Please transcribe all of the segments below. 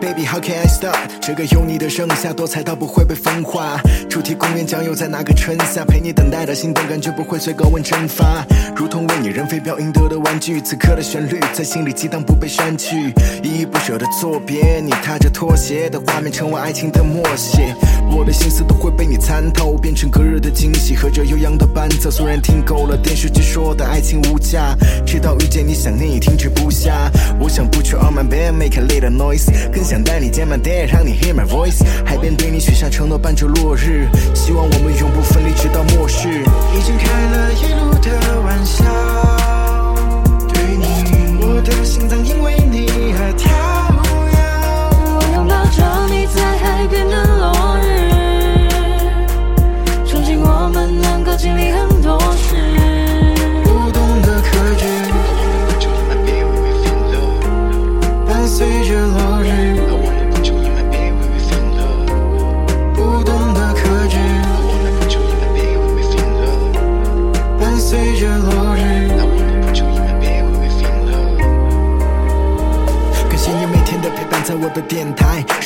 Baby, how can I stop？这个有你的盛夏，多彩到不会被风化。主题公园将又在哪个春夏，陪你等待的心动感觉不会随高温蒸发。如同为你扔飞镖赢得的玩具，此刻的旋律在心里激荡不被删去。依依不舍的作别，你踏着拖鞋的画面成为爱情的默写。我的心思都会被你参透，变成隔日的惊喜，和着悠扬的伴奏。虽然听够了电视剧说的爱情无价，直到遇见你，想念已停止不下。我想不去 on my bed make a little noise，想带你见 my dad，让你 hear my voice。海边对你许下承诺，伴着落日，希望我们永不分离，直到末世。已经开了一路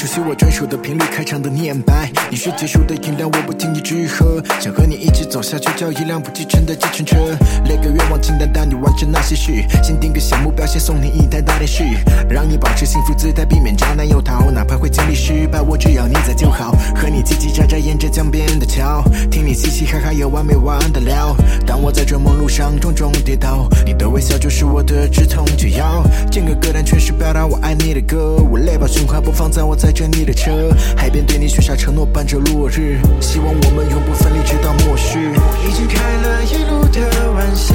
熟悉我专属的频率，开场的念白。你是结束的饮料，我不轻易直喝。想和你一起走下去，叫一辆不计成的计程车。列个愿望清单，带你完成那些事。先定个小目标，先送你一台大电视，让你保持幸福姿态，避免渣男诱逃。哪怕会经历失败，我只要你在就好。和你叽叽喳喳，沿着江边的桥，听你嘻嘻哈哈，有完没完的聊。当我在这梦路上重重跌倒，微笑就是我的止痛解药。整个歌单全是表达我爱你的歌，我累把循环播放在我载着你的车。海边对你许下承诺，伴着落日，希望我们永不分离，直到末世。已经开了一路的玩笑，